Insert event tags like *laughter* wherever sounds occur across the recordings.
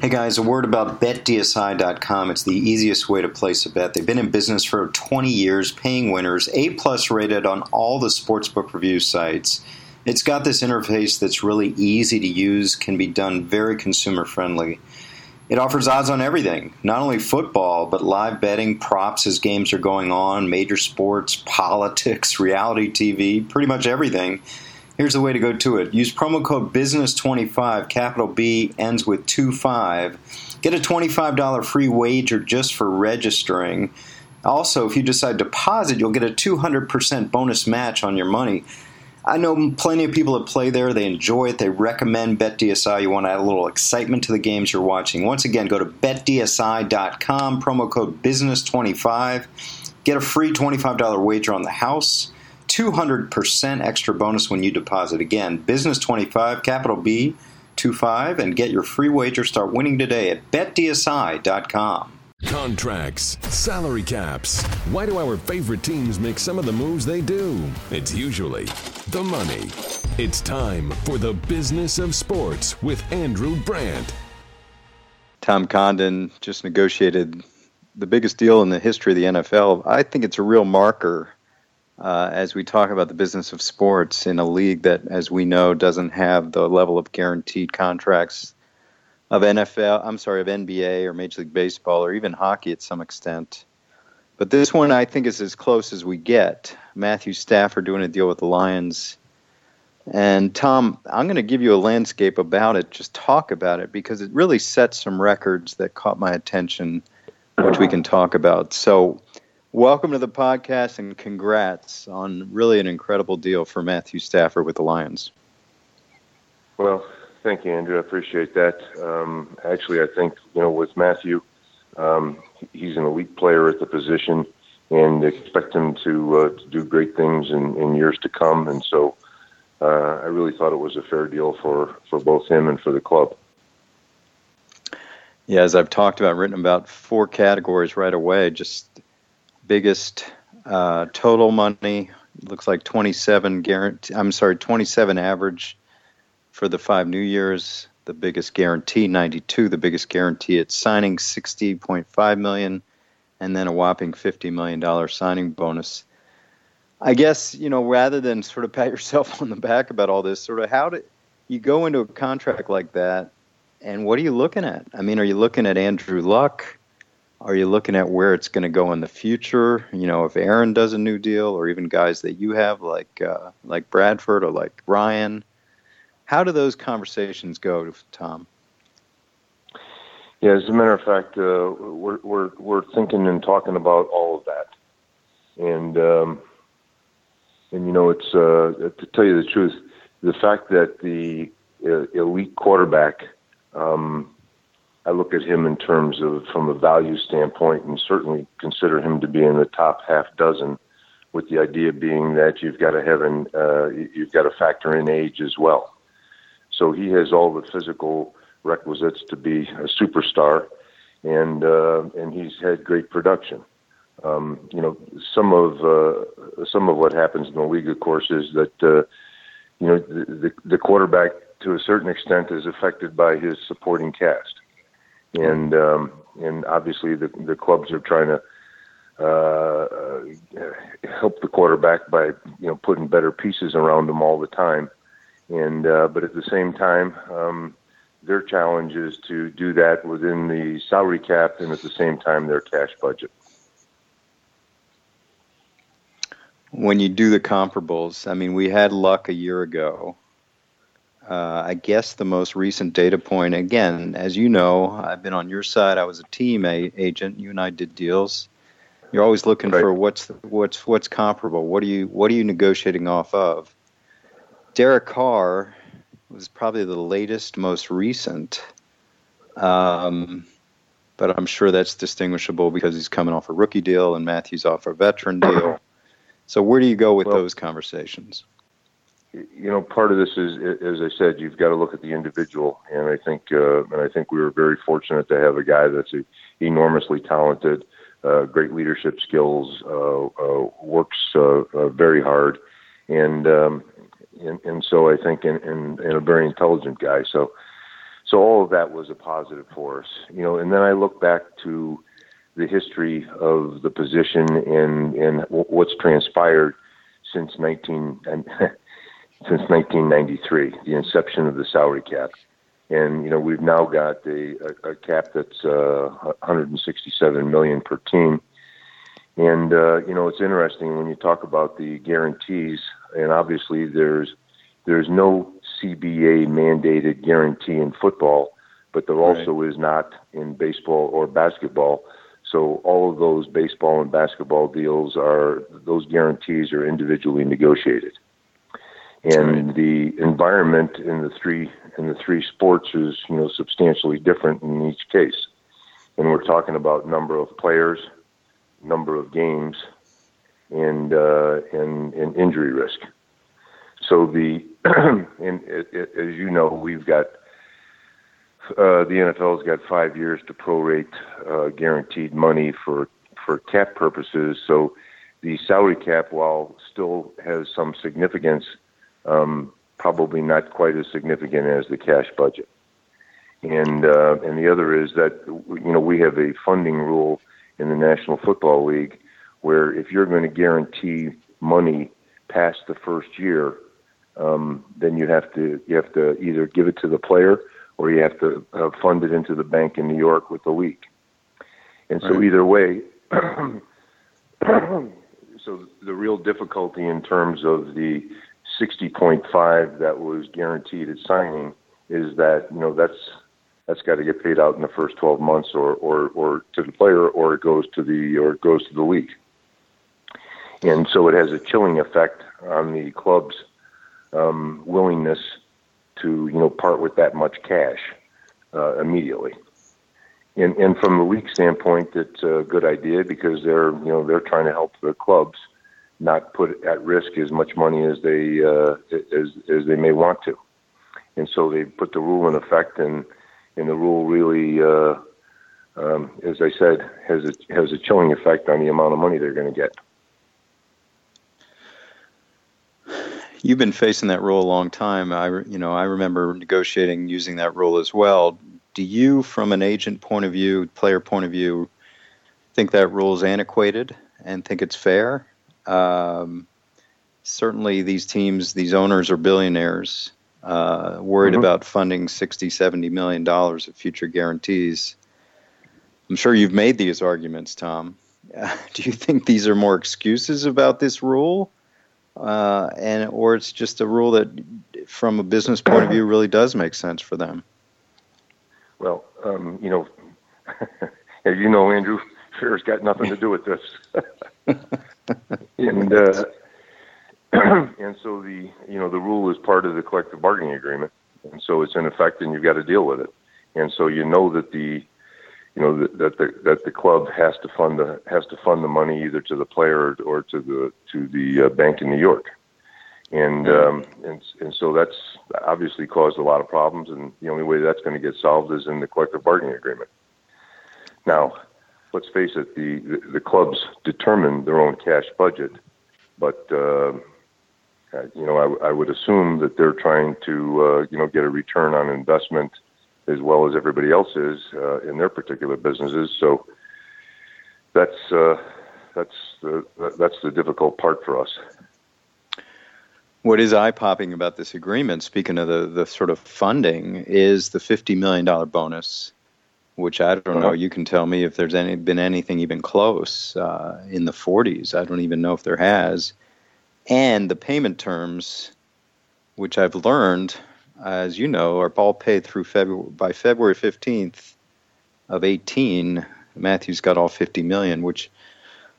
Hey guys, a word about betdsi.com. It's the easiest way to place a bet. They've been in business for 20 years, paying winners, A plus rated on all the sportsbook review sites. It's got this interface that's really easy to use, can be done very consumer friendly. It offers odds on everything, not only football, but live betting, props as games are going on, major sports, politics, *laughs* reality TV, pretty much everything. Here's the way to go to it. Use promo code BUSINESS25, capital B ends with 25. Get a $25 free wager just for registering. Also, if you decide to deposit, you'll get a 200% bonus match on your money. I know plenty of people that play there. They enjoy it. They recommend BetDSI. You want to add a little excitement to the games you're watching. Once again, go to betdsi.com, promo code BUSINESS25. Get a free $25 wager on the house. 200% extra bonus when you deposit. Again, Business25, capital B, 25, and get your free wager. Start winning today at betdsi.com. Contracts, salary caps. Why do our favorite teams make some of the moves they do? It's usually the money. It's time for the business of sports with Andrew Brandt. Tom Condon just negotiated the biggest deal in the history of the NFL. I think it's a real marker uh, as we talk about the business of sports in a league that, as we know, doesn't have the level of guaranteed contracts of NFL, I'm sorry, of NBA or Major League Baseball or even hockey at some extent. But this one I think is as close as we get. Matthew Stafford doing a deal with the Lions. And Tom, I'm going to give you a landscape about it, just talk about it, because it really sets some records that caught my attention, which we can talk about. So, Welcome to the podcast and congrats on really an incredible deal for Matthew Stafford with the Lions. Well, thank you, Andrew. I appreciate that. Um, actually, I think you know with Matthew, um, he's an elite player at the position, and expect him to, uh, to do great things in, in years to come. And so, uh, I really thought it was a fair deal for for both him and for the club. Yeah, as I've talked about, written about four categories right away. Just biggest uh, total money looks like 27 guarantee. I'm sorry, 27 average for the five New Years. The biggest guarantee, 92. The biggest guarantee at signing, 60.5 million, and then a whopping 50 million dollar signing bonus. I guess you know rather than sort of pat *laughs* yourself on the back about all this, sort of how do you go into a contract like that, and what are you looking at? I mean, are you looking at Andrew Luck? Are you looking at where it's going to go in the future? You know, if Aaron does a new deal, or even guys that you have like uh, like Bradford or like Ryan, how do those conversations go, Tom? Yeah, as a matter of fact, uh, we're we're we're thinking and talking about all of that, and um, and you know, it's uh, to tell you the truth, the fact that the uh, elite quarterback um, I look at him in terms of from a value standpoint, and certainly consider him to be in the top half dozen. With the idea being that you've got to have an uh, you've got to factor in age as well. So he has all the physical requisites to be a superstar, and uh, and he's had great production. Um, you know, some of uh, some of what happens in the league, of course, is that uh, you know the, the, the quarterback to a certain extent is affected by his supporting cast and um, and obviously the the clubs are trying to uh, help the quarterback by you know putting better pieces around him all the time, and uh, but at the same time. Um, their challenge is to do that within the salary cap and at the same time their cash budget. When you do the comparables, I mean, we had luck a year ago uh, I guess the most recent data point, again, as you know, I've been on your side. I was a team a- agent. You and I did deals. You're always looking right. for what's what's what's comparable. What are you what are you negotiating off of? Derek Carr was probably the latest, most recent. Um, but I'm sure that's distinguishable because he's coming off a rookie deal and Matthew's off a veteran deal. So where do you go with well, those conversations? You know, part of this is, as I said, you've got to look at the individual, and I think, uh, and I think we were very fortunate to have a guy that's a, enormously talented, uh, great leadership skills, uh, uh, works uh, uh, very hard, and, um, and and so I think, and, and, and a very intelligent guy. So, so all of that was a positive for us, you know. And then I look back to the history of the position and and what's transpired since 19 *laughs* since 1993, the inception of the salary cap. And you know we've now got a, a, a cap that's uh, 167 million per team. And uh, you know it's interesting when you talk about the guarantees, and obviously there's there's no CBA mandated guarantee in football, but there also right. is not in baseball or basketball. So all of those baseball and basketball deals are those guarantees are individually negotiated. And the environment in the three in the three sports is you know substantially different in each case. And we're talking about number of players, number of games, and uh, and, and injury risk. So the *clears throat* and it, it, as you know, we've got uh, the NFL's got five years to prorate uh, guaranteed money for for cap purposes. So the salary cap, while still has some significance, um, probably not quite as significant as the cash budget. And uh, and the other is that you know we have a funding rule in the National Football League where if you're going to guarantee money past the first year, um, then you have to you have to either give it to the player or you have to uh, fund it into the bank in New York with the league. And so right. either way, *clears throat* so the real difficulty in terms of the 60.5 that was guaranteed at signing is that you know that's that's got to get paid out in the first 12 months or or or to the player or it goes to the or it goes to the league. And so it has a chilling effect on the club's um, willingness to you know part with that much cash uh, immediately. And, and from the league standpoint, it's a good idea because they're you know they're trying to help the clubs not put at risk as much money as they uh, as as they may want to. And so they put the rule in effect, and and the rule really, uh, um, as I said, has a has a chilling effect on the amount of money they're going to get. You've been facing that rule a long time. I, you know, I remember negotiating using that rule as well. Do you, from an agent point of view, player point of view, think that rule is antiquated and think it's fair? Um, certainly, these teams, these owners are billionaires, uh, worried mm-hmm. about funding 60, 70 million dollars of future guarantees. I'm sure you've made these arguments, Tom. Uh, *laughs* do you think these are more excuses about this rule? uh, and or it's just a rule that, from a business point of view, really does make sense for them. Well, um, you know, *laughs* as you know, Andrew, fear's got nothing to do with this, *laughs* and uh, *clears throat* and so the you know the rule is part of the collective bargaining agreement, and so it's in effect, and you've got to deal with it, and so you know that the you know that, that the that the club has to fund the has to fund the money either to the player or, to the to the uh, bank in New York, and um, and and so that's obviously caused a lot of problems, and the only way that's going to get solved is in the collective bargaining agreement. Now, let's face it, the the, clubs determine their own cash budget, but uh, you know I, I would assume that they're trying to uh, you know get a return on investment as well as everybody else is uh, in their particular businesses. So that's uh, that's the that's the difficult part for us. What is eye popping about this agreement, speaking of the, the sort of funding, is the $50 million bonus, which I don't uh-huh. know. You can tell me if there's any, been anything even close uh, in the 40s. I don't even know if there has. And the payment terms, which I've learned as you know, are all paid through February by February 15th of 18. Matthews got all 50 million, which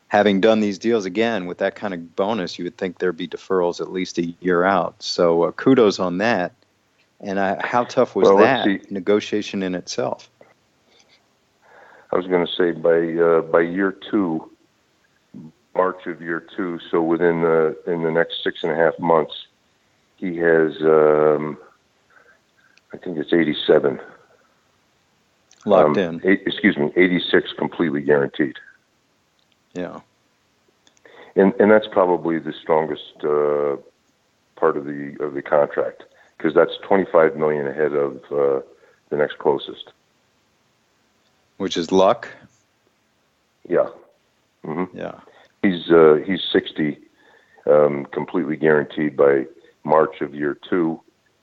having done these deals again with that kind of bonus, you would think there'd be deferrals at least a year out. So uh, kudos on that. And uh, how tough was well, that negotiation in itself? I was going to say by uh, by year two, March of year two, so within the in the next six and a half months, he has um, I think it's 87. Locked um, in. Eight, excuse me, 86 completely guaranteed. Yeah. And and that's probably the strongest uh, part of the of the contract because that's 25 million ahead of uh, the next closest. Which is Luck. Yeah. Mm-hmm. Yeah. He's uh, he's 60, um, completely guaranteed by March of year two,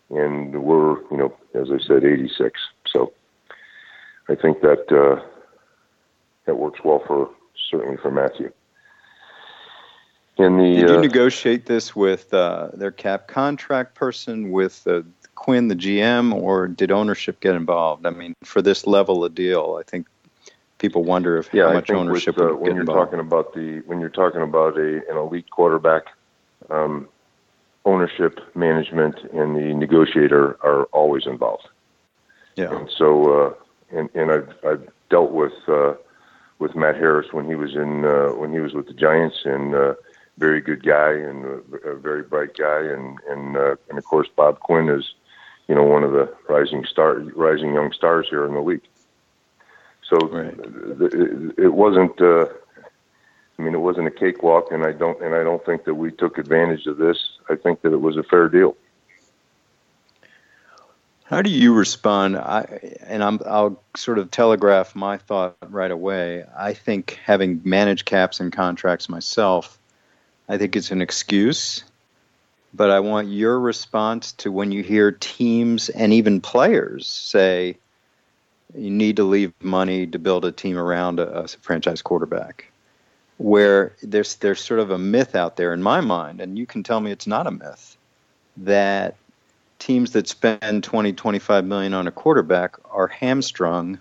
and we're you know as I said 86. So I think that uh, that works well for certainly for Matthew. In the, Did you uh, negotiate this with uh, their cap contract person, with uh, Quinn, the GM, or did ownership get involved? I mean, for this level of deal, I think people wonder if yeah, how much ownership with, uh, when you're involved. talking about the when you're talking about a an elite quarterback, um, ownership, management, and the negotiator are always involved. Yeah. And so, uh, and and I've I've dealt with uh, with Matt Harris when he was in uh, when he was with the Giants and. Uh, very good guy and a, a very bright guy, and and uh, and of course Bob Quinn is, you know, one of the rising star, rising young stars here in the league. So right. it, it wasn't. Uh, I mean, it wasn't a cakewalk, and I don't and I don't think that we took advantage of this. I think that it was a fair deal. How do you respond? I, and I'm, I'll sort of telegraph my thought right away. I think having managed caps and contracts myself, I think it's an excuse, but I want your response to when you hear teams and even players say you need to leave money to build a team around a, a franchise quarterback. Where there's there's sort of a myth out there in my mind, and you can tell me it's not a myth, that teams that spend 20, 25 million on a quarterback are hamstrung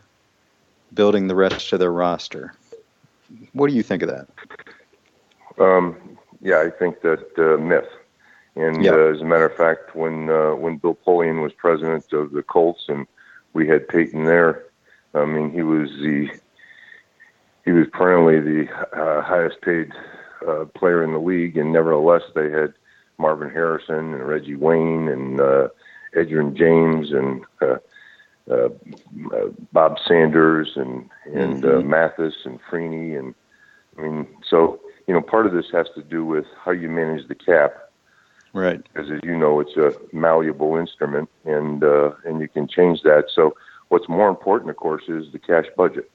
building the rest of their roster. What do you think of that? Um, yeah, I think that uh, myth. And uh, as a matter of fact, when uh, when Bill Polian was president of the Colts and we had Peyton there, I mean he was the he was perennially the uh, highest paid uh, player in the league, and nevertheless they had Marvin Harrison and Reggie Wayne and uh, Edgerrin James and uh, uh, Bob Sanders and and mm-hmm. uh, Mathis and Freeney and I mean so you know, part of this has to do with how you manage the cap. Right. Because as you know, it's a malleable instrument, and uh, and you can change that. So what's more important, of course, is the cash budget.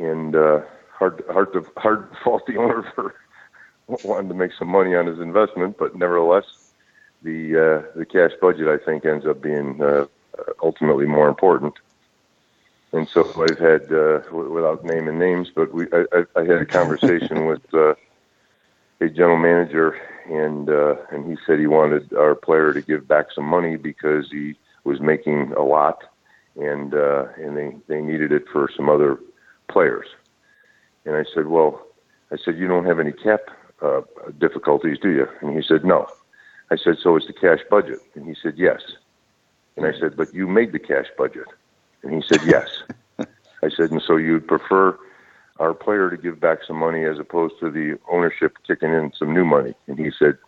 And uh, hard hard to hard fault the owner for *laughs* wanting to make some money on his investment, but nevertheless, the uh, the cash budget I think ends up being uh, ultimately more important. And so I've had, uh, without naming names, but we, I, I had a conversation *laughs* with uh, a general manager, and uh, and he said he wanted our player to give back some money because he was making a lot, and uh, and they they needed it for some other players. And I said, well, I said you don't have any cap uh, difficulties, do you? And he said, no. I said, so is the cash budget, and he said, yes. And I said, but you made the cash budget. And he said, yes. *laughs* I said, and so you'd prefer our player to give back some money as opposed to the ownership kicking in some new money? And he said,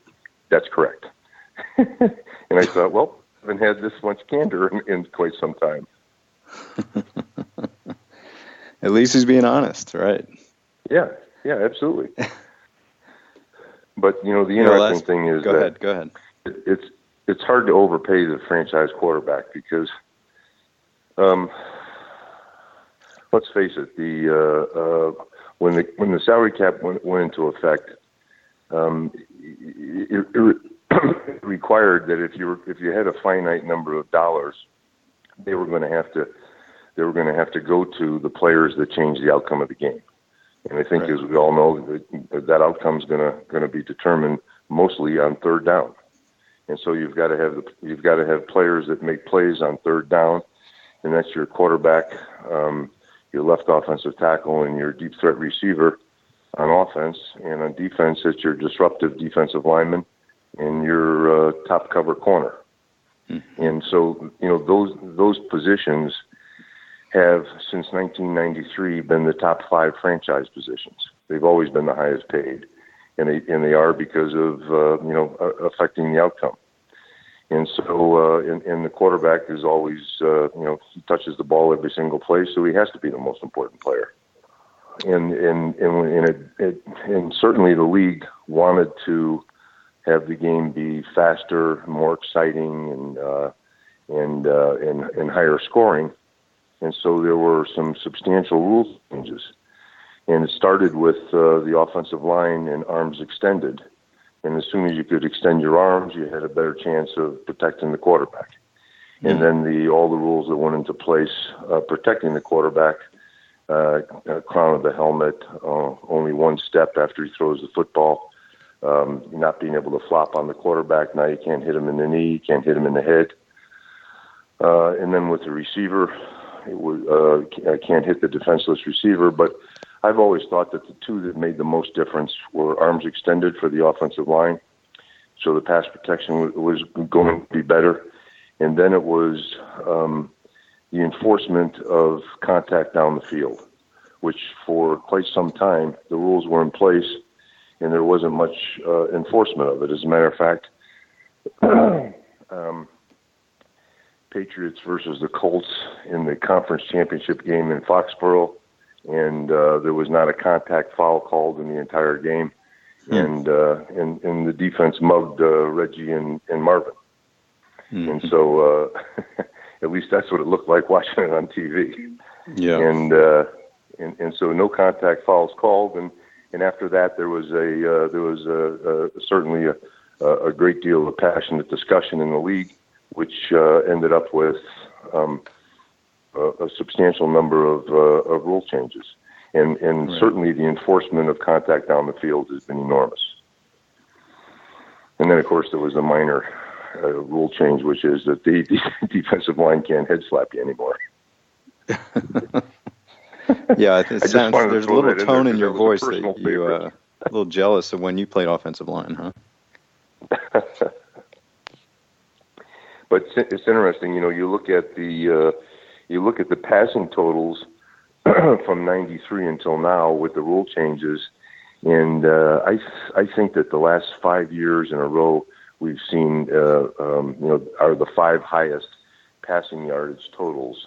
that's correct. *laughs* and I thought, well, I haven't had this much candor in, in quite some time. *laughs* At least he's being honest, right? Yeah, yeah, absolutely. but you know, the interesting thing is go that ahead, go ahead. it's it's hard to overpay the franchise quarterback because um, let's face it, the uh, uh, when the when the salary cap went, went into effect, um, it, it, it *coughs* required that if you were if you had a finite number of dollars, they were going to have to they were going to have to go to the players that changed the outcome of the game. And I think, right. as we all know, that, that outcome is going to going to be determined mostly on third down. And so you've got to have the, you've got to have players that make plays on third down and that's your quarterback, um, your left offensive tackle, and your deep threat receiver on offense. And on defense, it's your disruptive defensive lineman and your uh, top cover corner. Mm-hmm. And so, you know, those those positions have since 1993 been the top five franchise positions. They've always been the highest paid, and they and they are because of uh, you know affecting the outcome. And so, uh, and, and the quarterback is always, uh, you know, he touches the ball every single play, so he has to be the most important player. And and and, and, it, it, and certainly the league wanted to have the game be faster, more exciting, and uh, and uh, and and higher scoring, and so there were some substantial rule changes, and it started with uh, the offensive line and arms extended, and as soon as you could extend your arms, you had a better chance of protecting the quarterback. And then the all the rules that went into place uh, protecting the quarterback, uh, uh, crown of the helmet, uh, only one step after he throws the football, um, not being able to flop on the quarterback. Now you can't hit him in the knee, you can't hit him in the head. Uh, and then with the receiver, it was, uh, can't hit the defenseless receiver. But I've always thought that the two that made the most difference were arms extended for the offensive line, so the pass protection was going to be better and then it was um, the enforcement of contact down the field, which for quite some time the rules were in place and there wasn't much uh, enforcement of it. As a matter of fact, *clears throat* um, Patriots versus the Colts in the conference championship game in Foxborough, and uh, there was not a contact foul called in the entire game, mm. and, uh, and and the defense mugged uh, Reggie and, and Marvin. Mm-hmm. And so, uh, *laughs* at least that's what it looked like watching it on TV. Yeah. And, uh, and, and so no contact fouls called. And, and after that, there was a, uh, there was a, a certainly a, a great deal of passionate discussion in the league, which, uh, ended up with, um, a, a substantial number of, uh, of rule changes. And, and right. certainly the enforcement of contact down the field has been enormous. And then, of course, there was a minor uh, rule change, which is that the, the *laughs* defensive line can't head slap you anymore. *laughs* yeah, it sounds there's a little tone in, in your voice that you uh, a little jealous of when you played offensive line, huh? *laughs* but it's interesting, you know. You look at the uh, you look at the passing totals *clears throat* from '93 until now with the rule changes, and uh, I I think that the last five years in a row we've seen, uh, um, you know, are the five highest passing yardage totals.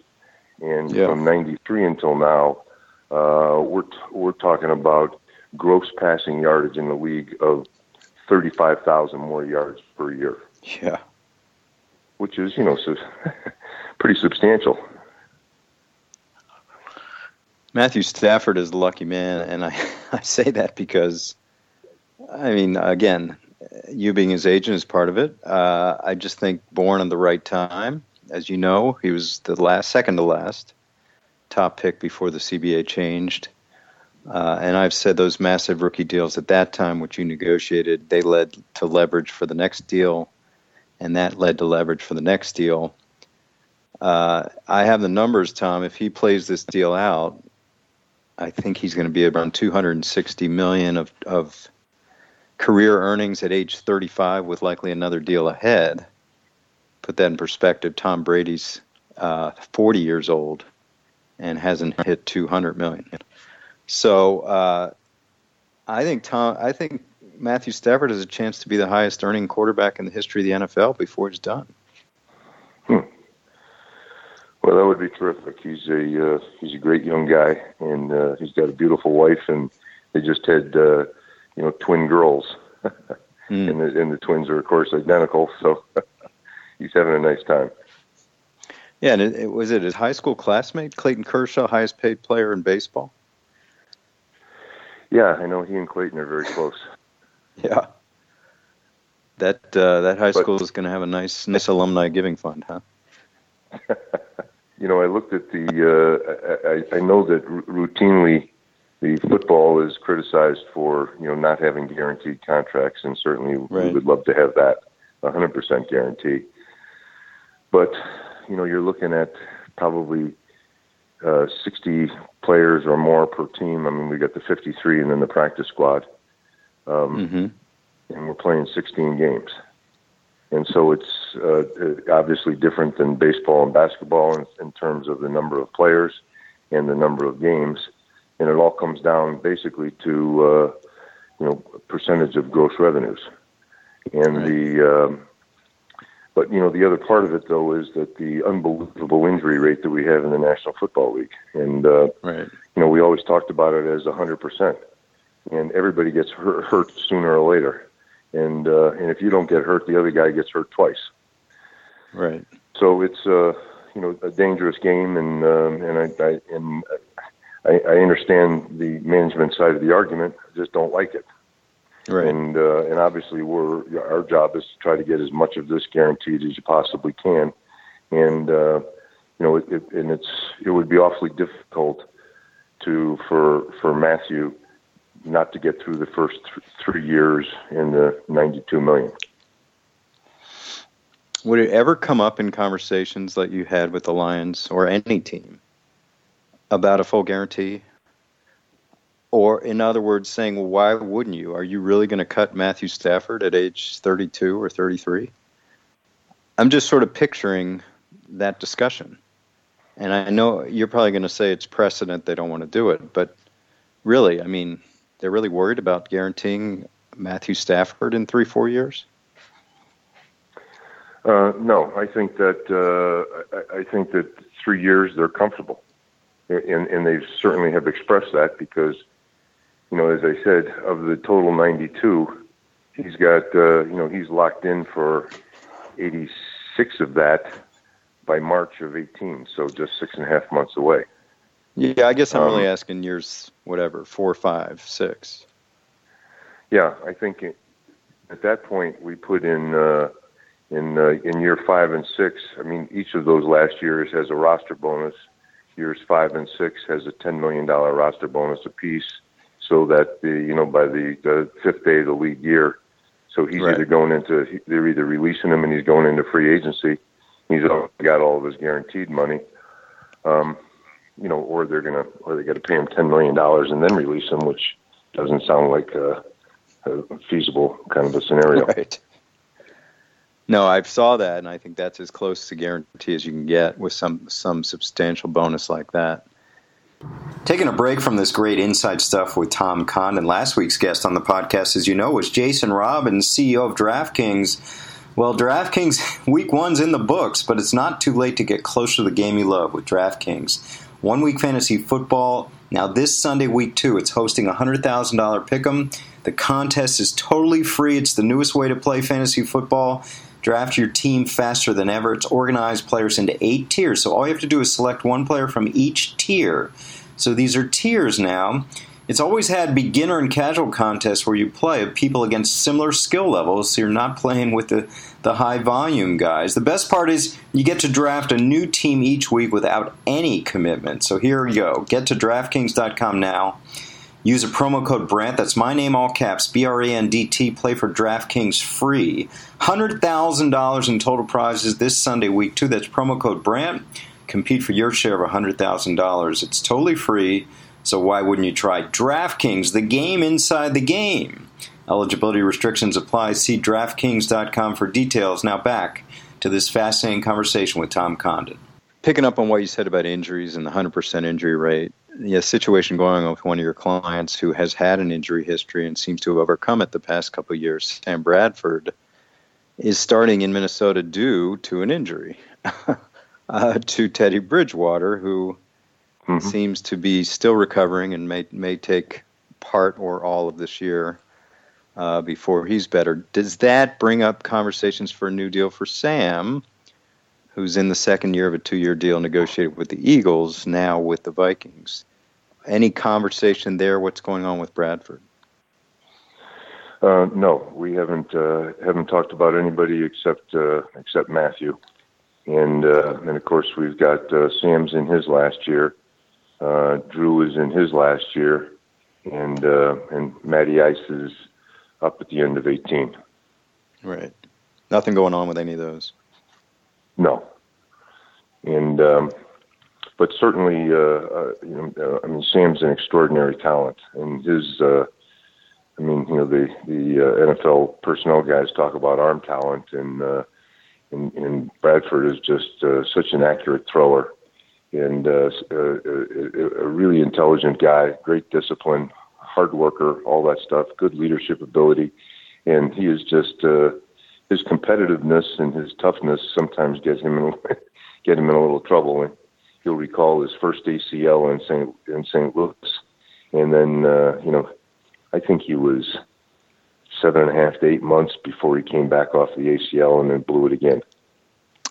And yeah. from 93 until now, uh, we're, t- we're talking about gross passing yardage in the league of 35,000 more yards per year. Yeah. Which is, you know, su- *laughs* pretty substantial. Matthew Stafford is a lucky man, and I, *laughs* I say that because, I mean, again, you being his agent is part of it. Uh, I just think born at the right time. As you know, he was the last, second to last, top pick before the CBA changed. Uh, and I've said those massive rookie deals at that time, which you negotiated, they led to leverage for the next deal, and that led to leverage for the next deal. Uh, I have the numbers, Tom. If he plays this deal out, I think he's going to be around 260 million of, of career earnings at age 35 with likely another deal ahead. Put that in perspective. Tom Brady's uh, 40 years old and hasn't hit 200 million. So uh, I think Tom, I think Matthew Stafford has a chance to be the highest earning quarterback in the history of the NFL before he's done. Well, that would be terrific. He's a uh, he's a great young guy, and uh, he's got a beautiful wife, and they just had uh, you know, twin girls, *laughs* mm. and the and the twins are of course identical. So *laughs* he's having a nice time. Yeah, and it, it, was it his high school classmate Clayton Kershaw, highest paid player in baseball. Yeah, I know he and Clayton are very close. *laughs* yeah, that uh, that high school is going to have a nice nice alumni giving fund, huh? You know, I looked at the. Uh, I, I know that r- routinely the football is criticized for you know not having guaranteed contracts, and certainly right. we would love to have that 100% guarantee. But you know, you're looking at probably uh, 60 players or more per team. I mean, we got the 53 and then the practice squad, um, mm-hmm. and we're playing 16 games. And so it's uh, obviously different than baseball and basketball in, in terms of the number of players and the number of games and it all comes down basically to uh, you know percentage of gross revenues, and right. the um, but you know the other part of it though is that the unbelievable injury rate that we have in the National Football League, and uh, right. you know we always talked about it as a hundred percent, and everybody gets hurt, hurt sooner or later, and uh, and if you don't get hurt, the other guy gets hurt twice. Right. so it's uh, you know a dangerous game, and um, and I, I and I, I understand the management side of the argument. I just don't like it. Right. And uh, and obviously, we're our job is to try to get as much of this guaranteed as you possibly can. And uh, you know, it, it, and it's it would be awfully difficult to for for Matthew not to get through the first th- three years in the 92 million. Would it ever come up in conversations that you had with the Lions or any team about a full guarantee? Or, in other words, saying, why wouldn't you? Are you really going to cut Matthew Stafford at age 32 or 33? I'm just sort of picturing that discussion. And I know you're probably going to say it's precedent, they don't want to do it. But really, I mean, they're really worried about guaranteeing Matthew Stafford in three, four years? Uh, no, I think that uh, I, I think that three years they're comfortable, and, and they certainly have expressed that because, you know, as I said, of the total 92, he's got uh, you know he's locked in for 86 of that by March of 18, so just six and a half months away. Yeah, I guess I'm um, really asking years, whatever, four, five, six. Yeah, I think at that point we put in. Uh, in uh, in year five and six. I mean, each of those last years has a roster bonus. Years five and six has a ten million dollar roster bonus apiece, so that the you know by the, the fifth day of the league year, so he's right. either going into they're either releasing him and he's going into free agency. He's got all of his guaranteed money, um, you know, or they're gonna or they got to pay him ten million dollars and then release him, which doesn't sound like a, a feasible kind of a scenario. Right. No, I saw that, and I think that's as close to guarantee as you can get with some some substantial bonus like that. Taking a break from this great inside stuff with Tom Condon, last week's guest on the podcast, as you know, was Jason Robins, CEO of DraftKings. Well, DraftKings *laughs* week one's in the books, but it's not too late to get closer to the game you love with DraftKings. One week fantasy football. Now, this Sunday, week two, it's hosting a $100,000 pick'em. The contest is totally free. It's the newest way to play fantasy football. Draft your team faster than ever. It's organized players into eight tiers. So all you have to do is select one player from each tier. So these are tiers now. It's always had beginner and casual contests where you play people against similar skill levels, so you're not playing with the, the high volume guys. The best part is you get to draft a new team each week without any commitment. So here you go. Get to DraftKings.com now Use a promo code Brandt. That's my name, all caps, B R A N D T. Play for DraftKings free. $100,000 in total prizes this Sunday, week two. That's promo code Brandt. Compete for your share of $100,000. It's totally free, so why wouldn't you try DraftKings, the game inside the game? Eligibility restrictions apply. See DraftKings.com for details. Now back to this fascinating conversation with Tom Condon. Picking up on what you said about injuries and the 100% injury rate, a situation going on with one of your clients who has had an injury history and seems to have overcome it the past couple of years. Sam Bradford is starting in Minnesota due to an injury *laughs* uh, to Teddy Bridgewater, who mm-hmm. seems to be still recovering and may may take part or all of this year uh, before he's better. Does that bring up conversations for a new deal for Sam? Who's in the second year of a two year deal negotiated with the Eagles, now with the Vikings. Any conversation there? What's going on with Bradford? Uh, no, we haven't uh, haven't talked about anybody except uh, except Matthew, and uh, and of course we've got uh, Sam's in his last year, uh, Drew is in his last year, and and Matty Ice is up at the end of eighteen. Right. Nothing going on with any of those. No. And um, but certainly, uh, uh, you know, uh, I mean, Sam's an extraordinary talent, and his. Uh, I mean, you know, the the uh, NFL personnel guys talk about arm talent, and uh, and, and Bradford is just uh, such an accurate thrower, and uh, a, uh, a, really intelligent guy, great discipline, hard worker, all that stuff, good leadership ability, and he is just. Uh, his competitiveness and his toughness sometimes get him in, *laughs* get him in a little trouble. And you'll recall his first ACL in St. in St. Louis, and then uh, you know, I think he was seven and a half to eight months before he came back off the ACL and then blew it again.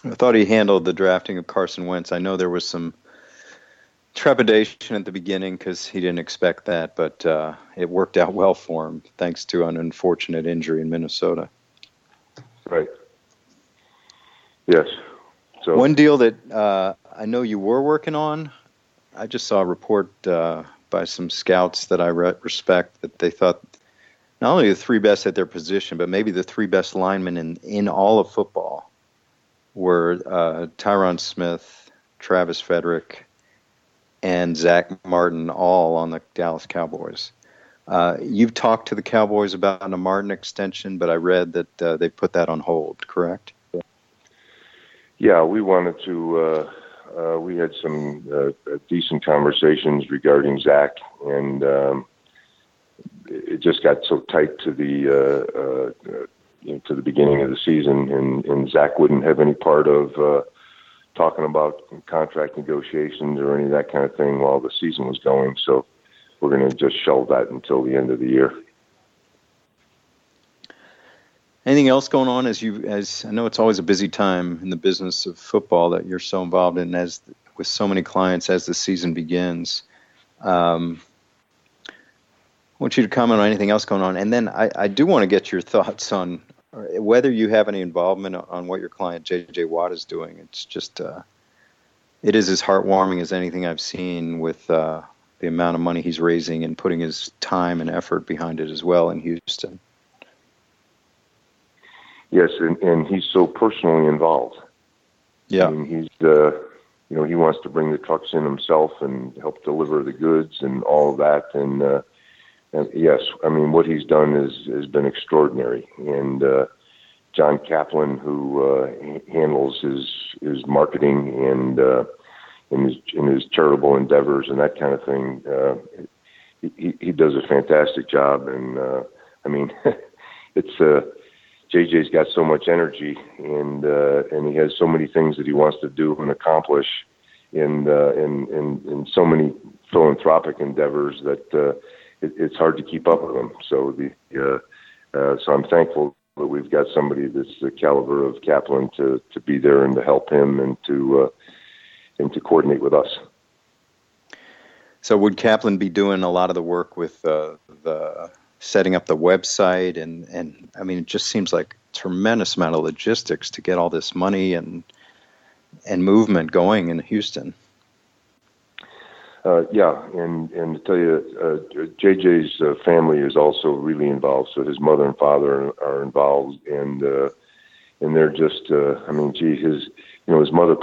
I thought he handled the drafting of Carson Wentz. I know there was some trepidation at the beginning because he didn't expect that, but uh, it worked out well for him thanks to an unfortunate injury in Minnesota. Right. Yes. So one deal that uh, I know you were working on, I just saw a report uh, by some scouts that I re- respect that they thought not only the three best at their position, but maybe the three best linemen in in all of football were uh, Tyron Smith, Travis Frederick, and Zack Martin, all on the Dallas Cowboys. Uh, you've talked to the Cowboys about a Martin extension, but I read that uh, they put that on hold. Correct? Yeah, we wanted to. Uh, uh we had some uh, decent conversations regarding Zack, and um, it just got so tight to the uh, you know, to the beginning of the season, and, and Zack wouldn't have any part of uh, talking about contract negotiations or any of that kind of thing while the season was going. So we're going to just shelve that until the end of the year. Anything else going on as you as I know it's always a busy time in the business of football that you're so involved in as with so many clients as the season begins. Um, I want you to comment on anything else going on, and then I, I do want to get your thoughts on whether you have any involvement on what your client JJ Watt is doing. It's just uh, it is as heartwarming as anything I've seen with uh, the amount of money he's raising and putting his time and effort behind it as well in Houston. Yes, and, and he's so personally involved. Yeah, I mean, he's uh, you know he wants to bring the trucks in himself and help deliver the goods and all of that, and uh, and yes, I mean what he's done is has been extraordinary. And uh, John Kaplan, who uh, handles his his marketing and uh, in his in his charitable endeavors and that kind of thing, uh, he he does a fantastic job. And uh, I mean, *laughs* it's uh, JJ's got so much energy and uh, and he has so many things that he wants to do and accomplish in uh, in, in in so many philanthropic endeavors that. Uh, it, it's hard to keep up with him. So the uh, uh, so I'm thankful that we've got somebody that's the caliber of Kaplan to to be there and to help him and to uh, and to coordinate with us. So would Kaplan be doing a lot of the work with uh, the setting up the website and and I mean it just seems like a tremendous amount of logistics to get all this money and and movement going in Houston. Uh, yeah, and and to tell you, uh, JJ's uh, family is also really involved. So his mother and father are involved, and uh, and they're just, uh, I mean, gee, his you know his mother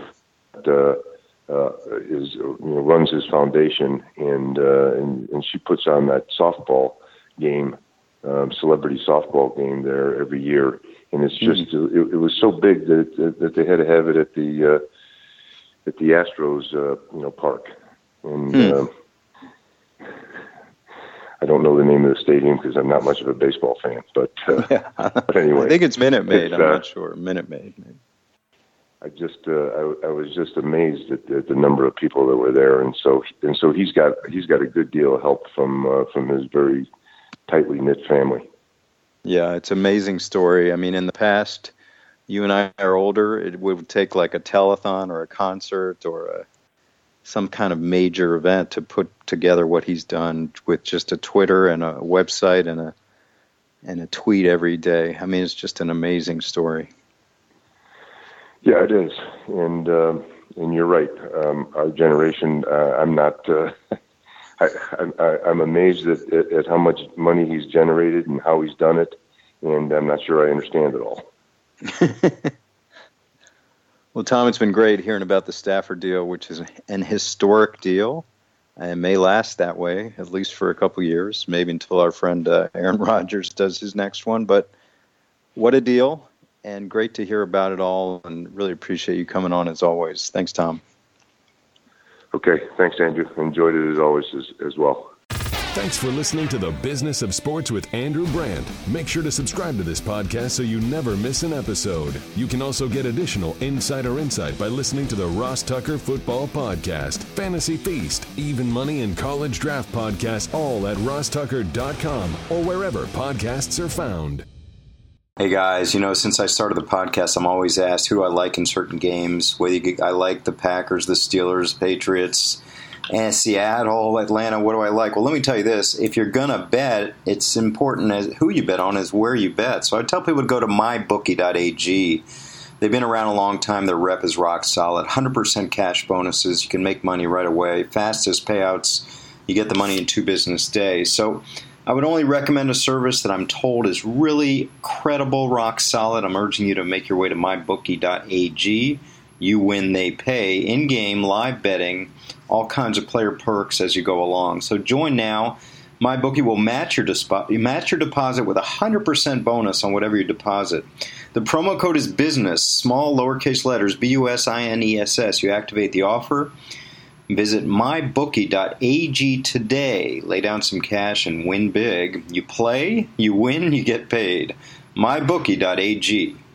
uh, uh, is you know runs his foundation, and uh, and and she puts on that softball game, um, celebrity softball game there every year, and it's just mm-hmm. it, it was so big that that they had to have it at the uh, at the Astros uh, you know park and hmm. uh, I don't know the name of the stadium because I'm not much of a baseball fan. But, uh, *laughs* yeah. but anyway, I think it's Minute Maid. I'm uh, not sure. Minute Maid. I just uh, I, I was just amazed at, at the number of people that were there, and so and so he's got he's got a good deal of help from uh, from his very tightly knit family. Yeah, it's amazing story. I mean, in the past, you and I are older. It would take like a telethon or a concert or a some kind of major event to put together what he's done with just a Twitter and a website and a and a tweet every day. I mean, it's just an amazing story. Yeah, it is, and um, and you're right. Um, our generation, uh, I'm not. Uh, *laughs* I, I, I'm amazed at, at, at how much money he's generated and how he's done it, and I'm not sure I understand it all. *laughs* Well, Tom, it's been great hearing about the Stafford deal, which is an historic deal and may last that way at least for a couple years, maybe until our friend uh, Aaron *laughs* Rodgers does his next one. But what a deal, and great to hear about it all, and really appreciate you coming on as always. Thanks, Tom. Okay, thanks, Andrew. Enjoyed it as always as, as well. Thanks for listening to the Business of Sports with Andrew Brandt. Make sure to subscribe to this podcast so you never miss an episode. You can also get additional insider insight by listening to the Ross Tucker Football Podcast, Fantasy Feast, Even Money, and College Draft Podcast, all at rosstucker.com or wherever podcasts are found. Hey guys, you know, since I started the podcast, I'm always asked who I like in certain games. Whether I like the Packers, the Steelers, Patriots, and Seattle, Atlanta. What do I like? Well, let me tell you this: if you're gonna bet, it's important as who you bet on is where you bet. So I tell people to go to mybookie.ag. They've been around a long time. Their rep is rock solid. 100% cash bonuses. You can make money right away. Fastest payouts. You get the money in two business days. So I would only recommend a service that I'm told is really credible, rock solid. I'm urging you to make your way to mybookie.ag. You win, they pay. In game, live betting, all kinds of player perks as you go along. So join now. MyBookie will match your, match your deposit with a 100% bonus on whatever you deposit. The promo code is business, small lowercase letters, B U S I N E S S. You activate the offer Visit mybookie.ag today. Lay down some cash and win big. You play, you win, you get paid. mybookie.ag.